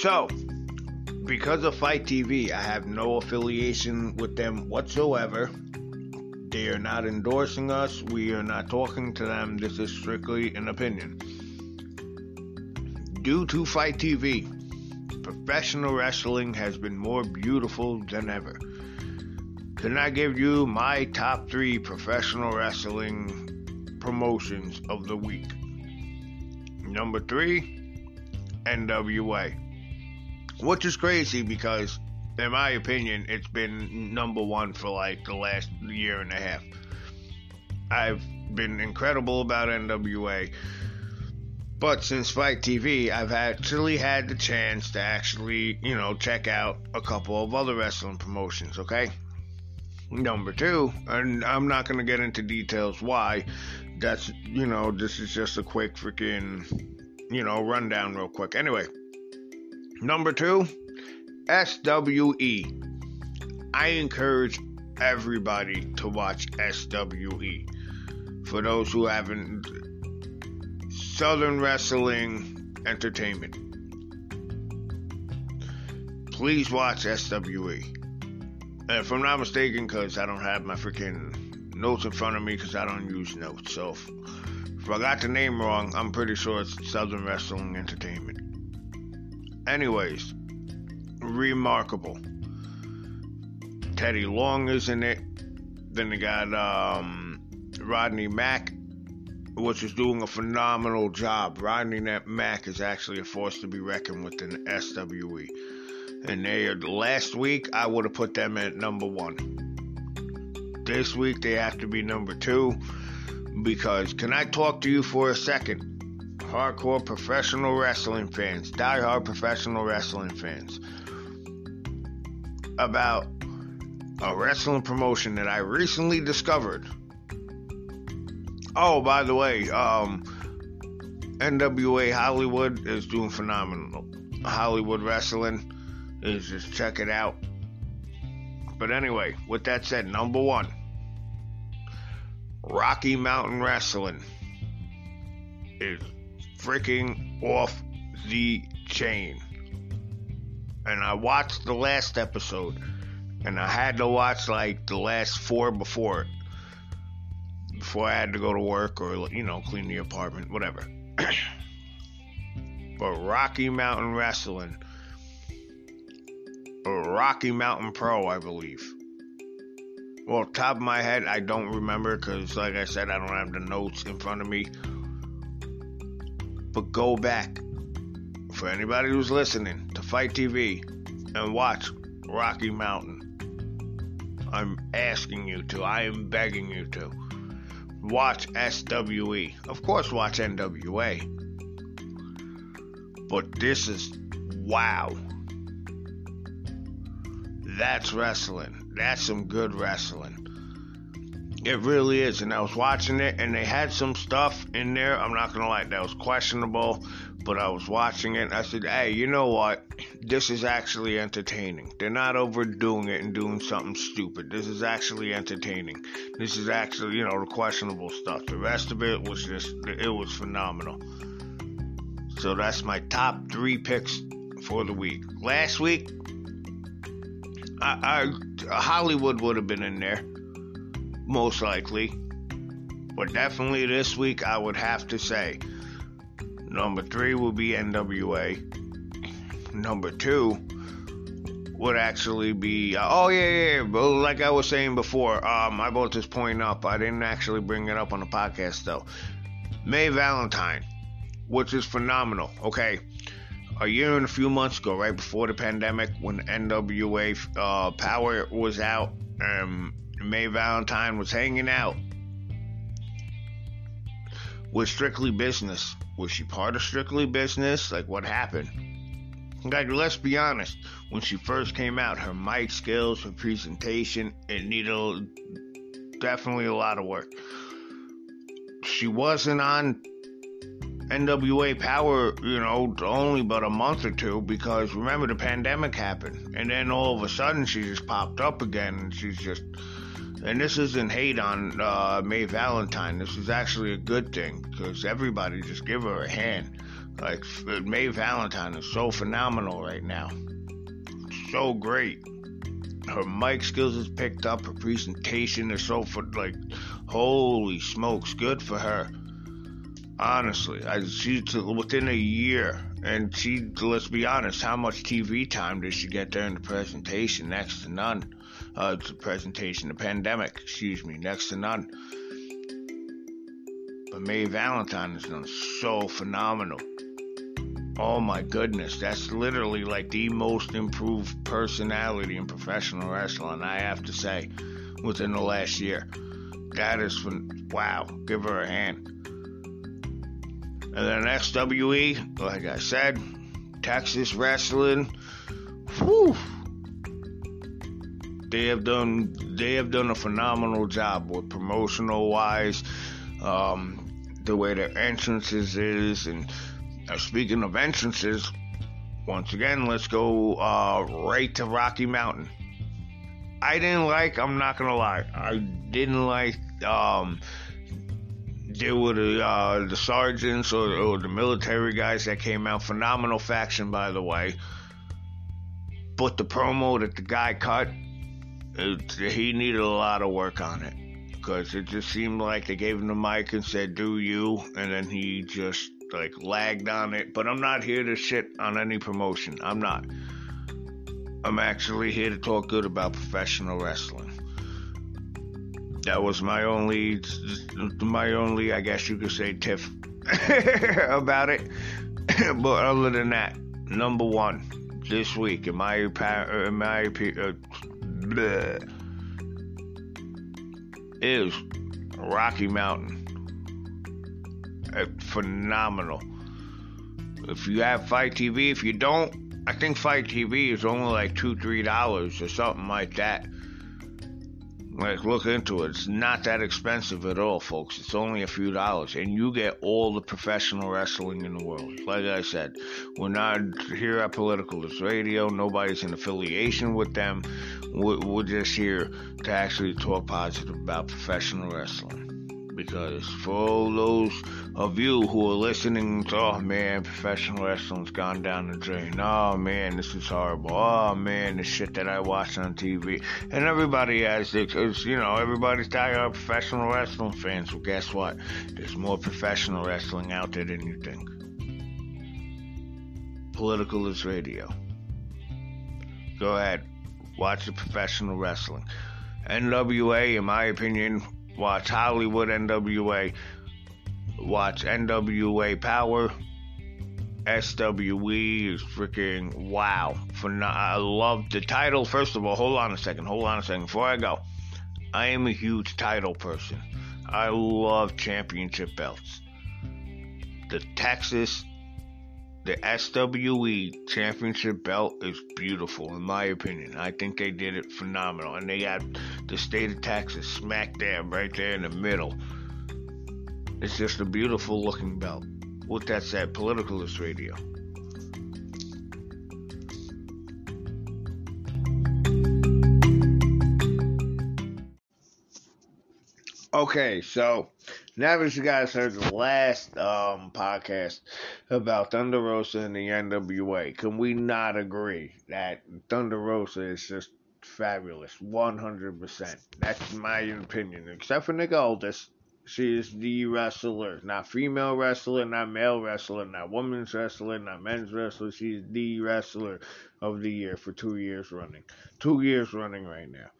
So, because of FITE TV, I have no affiliation with them whatsoever. They are not endorsing us. We are not talking to them. This is strictly an opinion. Due to FITE TV, professional wrestling has been more beautiful than ever. Can I give you my top three professional wrestling promotions of the week? Number three, NWA. Which is crazy because, in my opinion, it's been number one for like the last year and a half. I've been incredible about NWA. But since FITE TV, I've actually had the chance to actually, you know, check out a couple of other wrestling promotions, okay? Number two, and I'm not going to get into details why. That's, you know, this is just a quick freaking, you know, rundown real quick. Anyway, number two, SWE. I encourage everybody to watch SWE. For those who haven't, Southern Wrestling Entertainment. Please watch SWE. If I'm not mistaken, because I don't have my freaking notes in front of me, because I don't use notes. So if, if I got the name wrong, I'm pretty sure it's Southern Wrestling Entertainment. Anyways, remarkable. Teddy Long is in it. Then they got um, Rodney Mack, which is doing a phenomenal job. Rodney Mack is actually a force to be reckoned with in SWE and they are last week I would have put them at number one. This week they have to be number two because can I talk to you for a second? Hardcore professional wrestling fans, die-hard professional wrestling fans, about a wrestling promotion that I recently discovered. Oh, by the way, um, NWA Hollywood is doing phenomenal. Hollywood wrestling is just check it out. But anyway, with that said, number one, Rocky Mountain Wrestling is freaking off the chain. And I watched the last episode, and I had to watch like the last four before it. Before I had to go to work or, you know, clean the apartment, whatever. but Rocky Mountain Wrestling Rocky Mountain Pro, I believe. Well, top of my head, I don't remember because, like I said, I don't have the notes in front of me. But go back for anybody who's listening to FITE TV and watch Rocky Mountain. I'm asking you to. I am begging you to. Watch SWE. Of course, watch NWA. But this is wow. That's wrestling. That's some good wrestling. It really is. And I was watching it, and they had some stuff in there. I'm not going to lie, that was questionable, but I was watching it. I said, hey, you know what? This is actually entertaining. They're not overdoing it and doing something stupid. This is actually entertaining. This is actually, you know, the questionable stuff. The rest of it was just, it was phenomenal. So that's my top three picks for the week. Last week, I, I, Hollywood would have been in there, most likely. But definitely this week, I would have to say number three will be NWA. Number two would actually be uh, oh yeah yeah, yeah. But like I was saying before, um, I brought this point up. I didn't actually bring it up on the podcast though. May Valentine, which is phenomenal. Okay, a year and a few months ago, right before the pandemic, when NWA uh, Power was out, May Valentine was hanging out with Strictly Business. Was she part of Strictly Business? Like, what happened? Like, let's be honest. When she first came out, her mic skills, her presentation, it needed definitely a lot of work. She wasn't on NWA Power, you know, only but a month or two because remember the pandemic happened. And then all of a sudden she just popped up again and she's just And this isn't hate on uh, May Valentine. This is actually a good thing because everybody just give her a hand. Like May Valentine is so phenomenal right now. So great. Her mic skills is picked up. Her presentation is so for like, holy smokes, good for her. Honestly, I she within a year, and she let's be honest, how much TV time did she get during the presentation? Next to none. Uh, the presentation, the pandemic, excuse me, next to none. But May Valentine has done so phenomenal. Oh my goodness, that's literally like the most improved personality in professional wrestling, I have to say, within the last year. That is, from, wow, give her a hand. And then XWE, like I said, Texas Wrestling, whew, they have done they have done a phenomenal job with promotional wise, um, the way their entrances is and now, speaking of entrances, once again, let's go uh, right to Rocky Mountain. I didn't like, I'm not gonna lie, I didn't like um, were the uh, the sergeants or, or, the military guys that came out. Phenomenal faction, by the way. But the promo that the guy cut, it, he needed a lot of work on it because it just seemed like they gave him the mic and said "Do you," and then he just like lagged on it, but I'm not here to shit on any promotion. I'm not. I'm actually here to talk good about professional wrestling. That was my only, my only, I guess you could say, tiff about it. but other than that, number one this week, in my, in my uh, uh, is Rocky Mountain phenomenal. If you have FITE TV, if you don't, I think FITE TV is only like two, three dollars or something like that. Like, look into it. It's not that expensive at all, folks. It's only a few dollars, and you get all the professional wrestling in the world. Like I said, we're not here at Politicalist Radio. Nobody's in affiliation with them. We're just here to actually talk positive about professional wrestling because for those of you who are listening to, oh man, professional wrestling's gone down the drain. Oh man, this is horrible. Oh man, the shit that I watch on TV. And everybody has it, because, you know, everybody's tired of professional wrestling fans. Well, guess what? There's more professional wrestling out there than you think. Politicalist Radio. Go ahead, watch the professional wrestling. NWA, in my opinion, Watch Hollywood NWA. Watch NWA Power. SWE is freaking wow. For I love the title. First of all, hold on a second. Hold on a second. Before I go, I am a huge title person. I love championship belts. The Texas the SWE championship belt is beautiful, in my opinion. I think they did it phenomenal. And they got the state of Texas smack dab right there in the middle. It's just a beautiful looking belt. With that said, Politicalist Radio. Okay, so now that you guys heard the last um, podcast about Thunder Rosa and the NWA, can we not agree that Thunder Rosa is just fabulous? 100%. That's my opinion. Except for Nick Aldis. She is the wrestler. Not female wrestler, not male wrestler, not women's wrestler, not men's wrestler. She's the wrestler of the year for two years running. Two years running right now.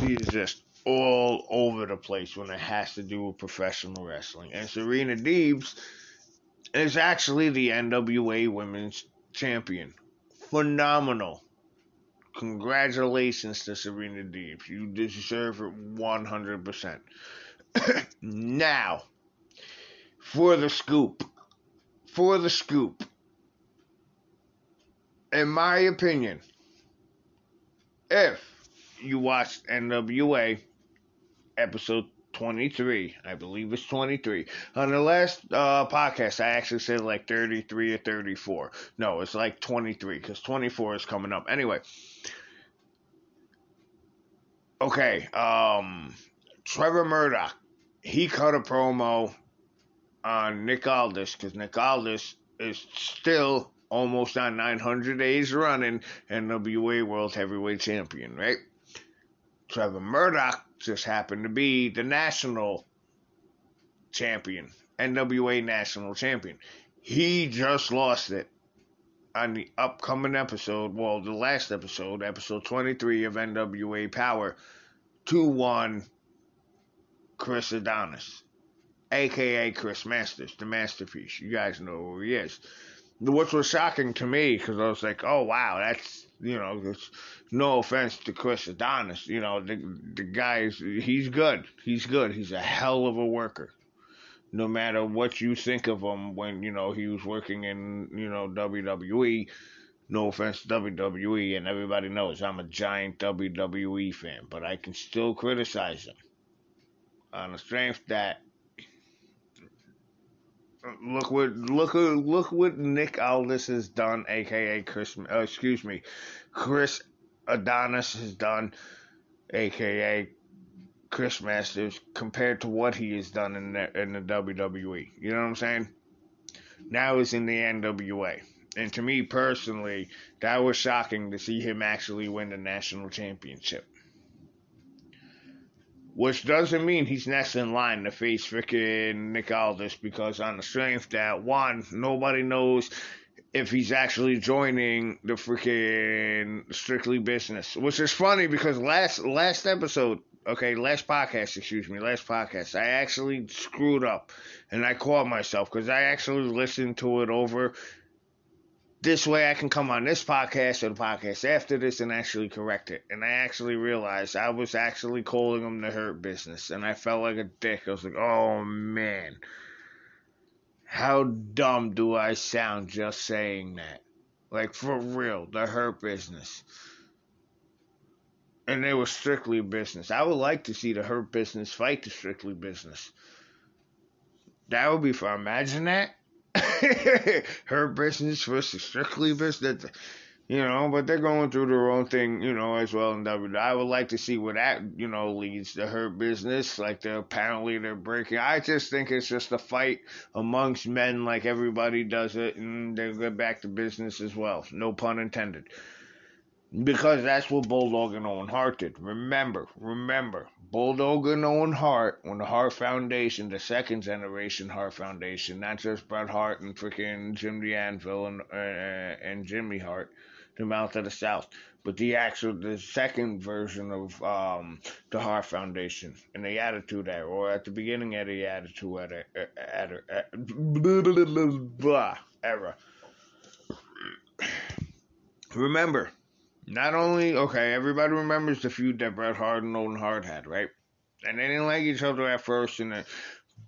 She is just all over the place when it has to do with professional wrestling. And Serena Deebs is actually the NWA Women's Champion. Phenomenal. Congratulations to Serena Deebs. You deserve it 100%. now, for the scoop. For the scoop. In my opinion, if you watched NWA episode 23. I believe it's 23. On the last uh, podcast, I actually said like 33 or 34. No, it's like 23 because 24 is coming up. Anyway, okay, um, Trevor Murdoch, he cut a promo on Nick Aldis because Nick Aldis is still almost on 900 days running and NWA World Heavyweight Champion, right? Trevor Murdoch just happened to be the national champion, NWA national champion. He just lost it on the upcoming episode, well, the last episode, episode 23 of NWA Power, 2 1 Chris Adonis, aka Chris Masters, the masterpiece. You guys know who he is. Which was shocking to me because I was like, oh, wow, that's, you know, it's no offense to Chris Adonis. You know, the, the guy's, he's good. He's good. He's a hell of a worker no matter what you think of him when you know he was working in you know WWE. No offense to WWE, and everybody knows I'm a giant WWE fan, but I can still criticize him on the strength that look what look look what Nick Aldis has done, aka Chris. Uh, excuse me, Chris Adonis has done, aka Chris Masters compared to what he has done in the, in the WWE. You know what I'm saying? Now he's in the NWA. And to me personally, that was shocking to see him actually win the national championship. Which doesn't mean he's next in line to face freaking Nick Aldis because on the strength that one, nobody knows if he's actually joining the freaking strictly business. Which is funny because last last episode okay, last podcast, excuse me, last podcast, I actually screwed up and I caught myself because I actually listened to it over. This way I can come on this podcast or the podcast after this and actually correct it. And I actually realized I was actually calling them the hurt business and I felt like a dick. I was like, oh man, how dumb do I sound just saying that? Like for real, the hurt business and they were strictly business. I would like to see the Hurt Business fight the Strictly Business. That would be fun. Imagine that. Hurt Business versus Strictly Business. You know, but they're going through their own thing, you know, as well in WWE. I would like to see where that, you know, leads to Hurt Business. Like they're apparently they're breaking. I just think it's just a fight amongst men, like everybody does it, and they'll get back to business as well. No pun intended. Because that's what Bulldog and Owen Hart did. Remember, remember, Bulldog and Owen Hart, when the Hart Foundation, the second generation Hart Foundation, not just Bret Hart and freaking Jim the Anvil and, uh, and Jimmy Hart, the Mouth of the South, but the actual, the second version of um, the Hart Foundation and the Attitude Era, or at the beginning of the Attitude Era, era. Remember, not only okay, everybody remembers the feud that Bret Hart and Owen Hart had, right? And they didn't like each other at first, and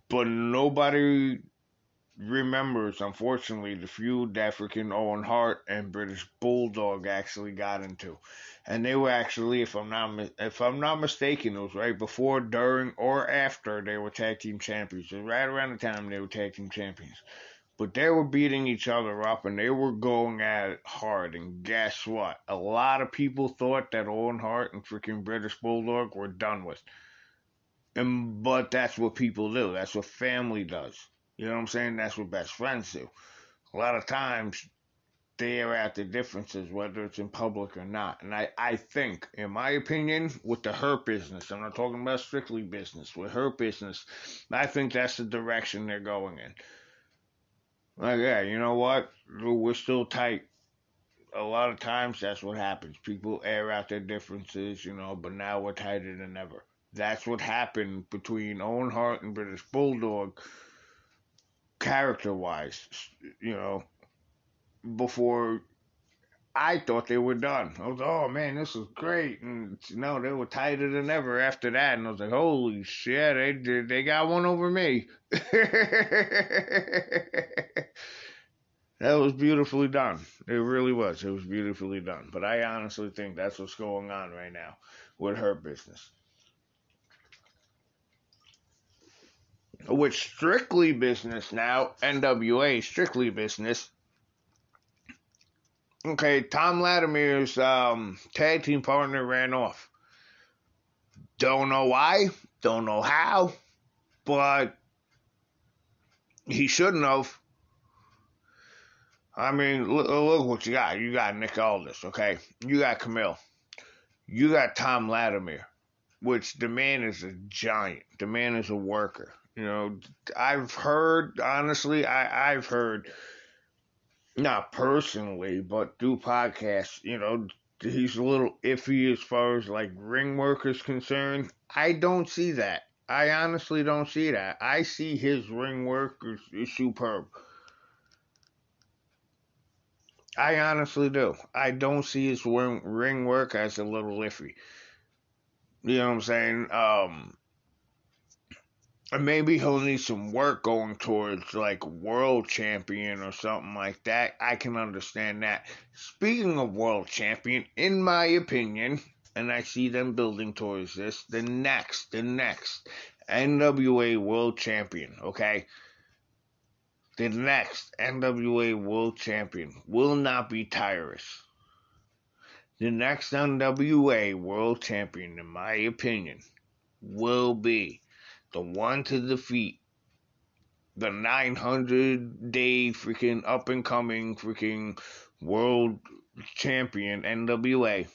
but nobody remembers, unfortunately, the feud that freaking Owen Hart and British Bulldog actually got into, and they were actually, if I'm not if I'm not mistaken, it was right before, during, or after they were tag team champions. It was right around the time they were tag team champions. But they were beating each other up and they were going at it hard. And guess what? A lot of people thought that Owen Hart and freaking British Bulldog were done with. And but that's what people do. That's what family does. You know what I'm saying? That's what best friends do. A lot of times they're at the differences, whether it's in public or not. And I, I think, in my opinion, with the hurt business, I'm not talking about strictly business, with hurt business, I think that's the direction they're going in. Like, yeah, you know what? We're still tight. A lot of times that's what happens. People air out their differences, you know, but now we're tighter than ever. That's what happened between Owen Hart and British Bulldog, character wise, you know, before I thought they were done. I was, oh man, this is great. And no, they were tighter than ever after that. And I was like, holy shit, they they got one over me. that was beautifully done. It really was. It was beautifully done. But I honestly think that's what's going on right now with Hurt Business. With strictly business now, NWA strictly business Okay, Tom Latimer's um, tag team partner ran off. Don't know why, don't know how, but he shouldn't have. I mean, look, look what you got. You got Nick Aldis, okay? You got Camille. You got Tom Latimer, which the man is a giant. The man is a worker. You know, I've heard, honestly, I, I've heard, not personally, but do podcasts, you know, he's a little iffy as far as like ring work is concerned. I don't see that. I honestly don't see that. I see his ring work is, is superb. I honestly do. I don't see his ring, ring work as a little iffy. You know what I'm saying? Um, maybe he'll need some work going towards like world champion or something like that. I can understand that. Speaking of world champion, in my opinion, and I see them building towards this, the next, the next NWA world champion, okay? The next NWA world champion will not be Tyrus. The next NWA world champion, in my opinion, will be the one to defeat the 900 day freaking up and coming freaking world champion NWA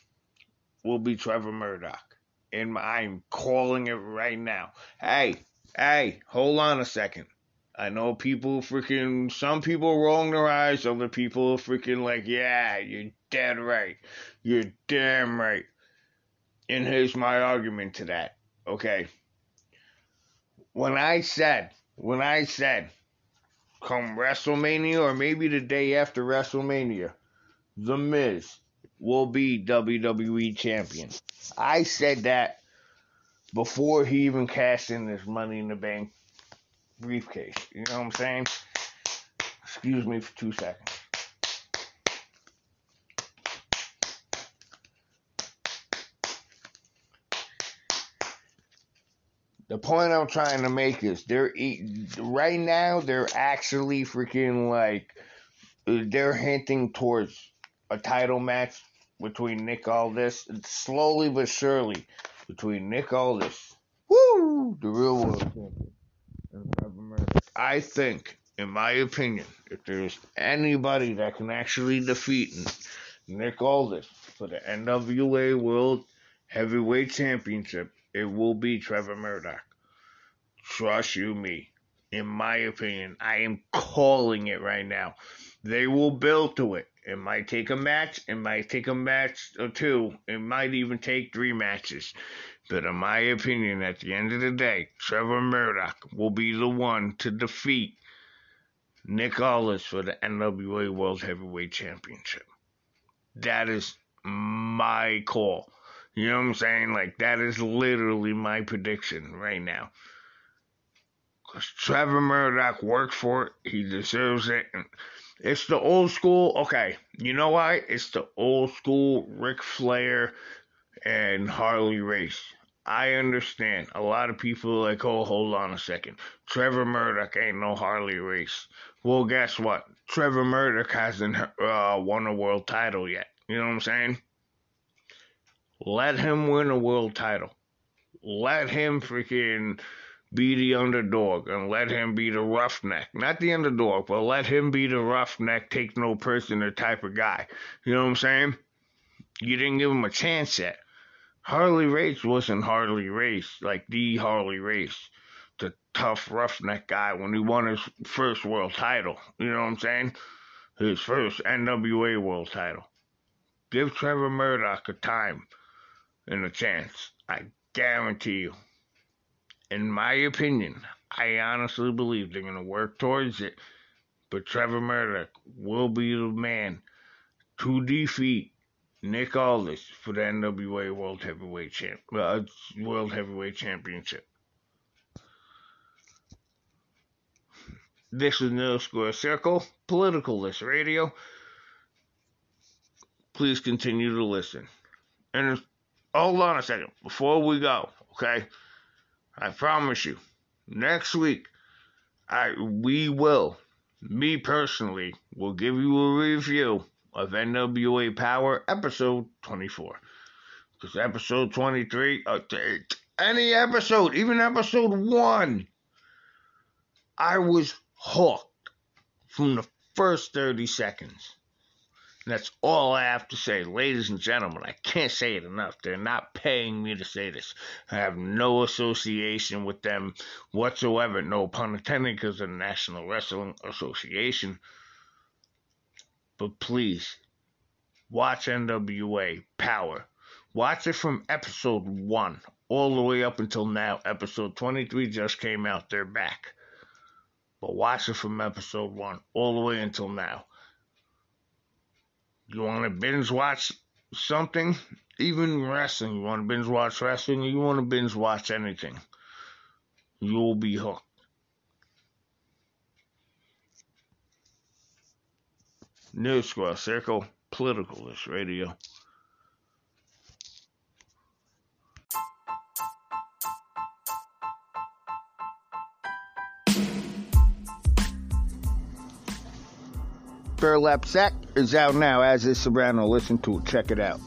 will be Trevor Murdoch. And I'm calling it right now. Hey, hey, hold on a second. I know people freaking, some people rolling their eyes, other people freaking like, yeah, you're dead right. You're damn right. And here's my argument to that. Okay when I said, when I said, come WrestleMania or maybe the day after WrestleMania, The Miz will be WWE champion. I said that before he even cashed in this Money in the Bank briefcase. You know what I'm saying? Excuse me for two seconds. The point I'm trying to make is they're right now they're actually freaking like they're hinting towards a title match between Nick Aldis, slowly but surely between Nick Aldis, woo, the real world champion, and. I think, in my opinion, if there's anybody that can actually defeat Nick Aldis for the NWA World Heavyweight Championship, it will be Trevor Murdoch. Trust you me. In my opinion, I am calling it right now. They will build to it. It might take a match. It might take a match or two. It might even take three matches. But in my opinion, at the end of the day, Trevor Murdoch will be the one to defeat Nick Aldis for the NWA World Heavyweight Championship. That is my call. You know what I'm saying? Like, that is literally my prediction right now. Because Trevor Murdoch worked for it. He deserves it. It's the old school. Okay, you know why? It's the old school Ric Flair and Harley Race. I understand. A lot of people are like, oh, hold on a second. Trevor Murdoch ain't no Harley Race. Well, guess what? Trevor Murdoch hasn't uh, won a world title yet. You know what I'm saying? Let him win a world title. Let him freaking be the underdog and let him be the roughneck. Not the underdog, but let him be the roughneck, take no prisoner type of guy. You know what I'm saying? You didn't give him a chance yet. Harley Race wasn't Harley Race, like the Harley Race, the tough roughneck guy when he won his first world title. You know what I'm saying? His first NWA world title. Give Trevor Murdoch a time and a chance. I guarantee you. In my opinion, I honestly believe they're going to work towards it. But Trevor Murdoch will be the man to defeat Nick Aldis for the NWA World Heavyweight Champ, uh, World Heavyweight Championship. This is No Square Circle, Politicalist Radio. Please continue to listen. And hold on a second before we go, okay? I promise you, next week, I we will, me personally, will give you a review of NWA Power episode 24. Because episode 23, uh, any episode, even episode one, I was hooked from the first 30 seconds. And that's all I have to say, ladies and gentlemen. I can't say it enough. They're not paying me to say this. I have no association with them whatsoever, no pun intended, because of the National Wrestling Association. But please, watch NWA Power. Watch it from episode 1 all the way up until now. Episode 23 just came out. They're back. But watch it from episode 1 all the way until now. You want to binge watch something? Even wrestling. You want to binge watch wrestling? You want to binge watch anything? You will be hooked. No Square Circle Politicalist Radio. Burlap Sack is out now, as is Soprano. Listen to it. Check it out.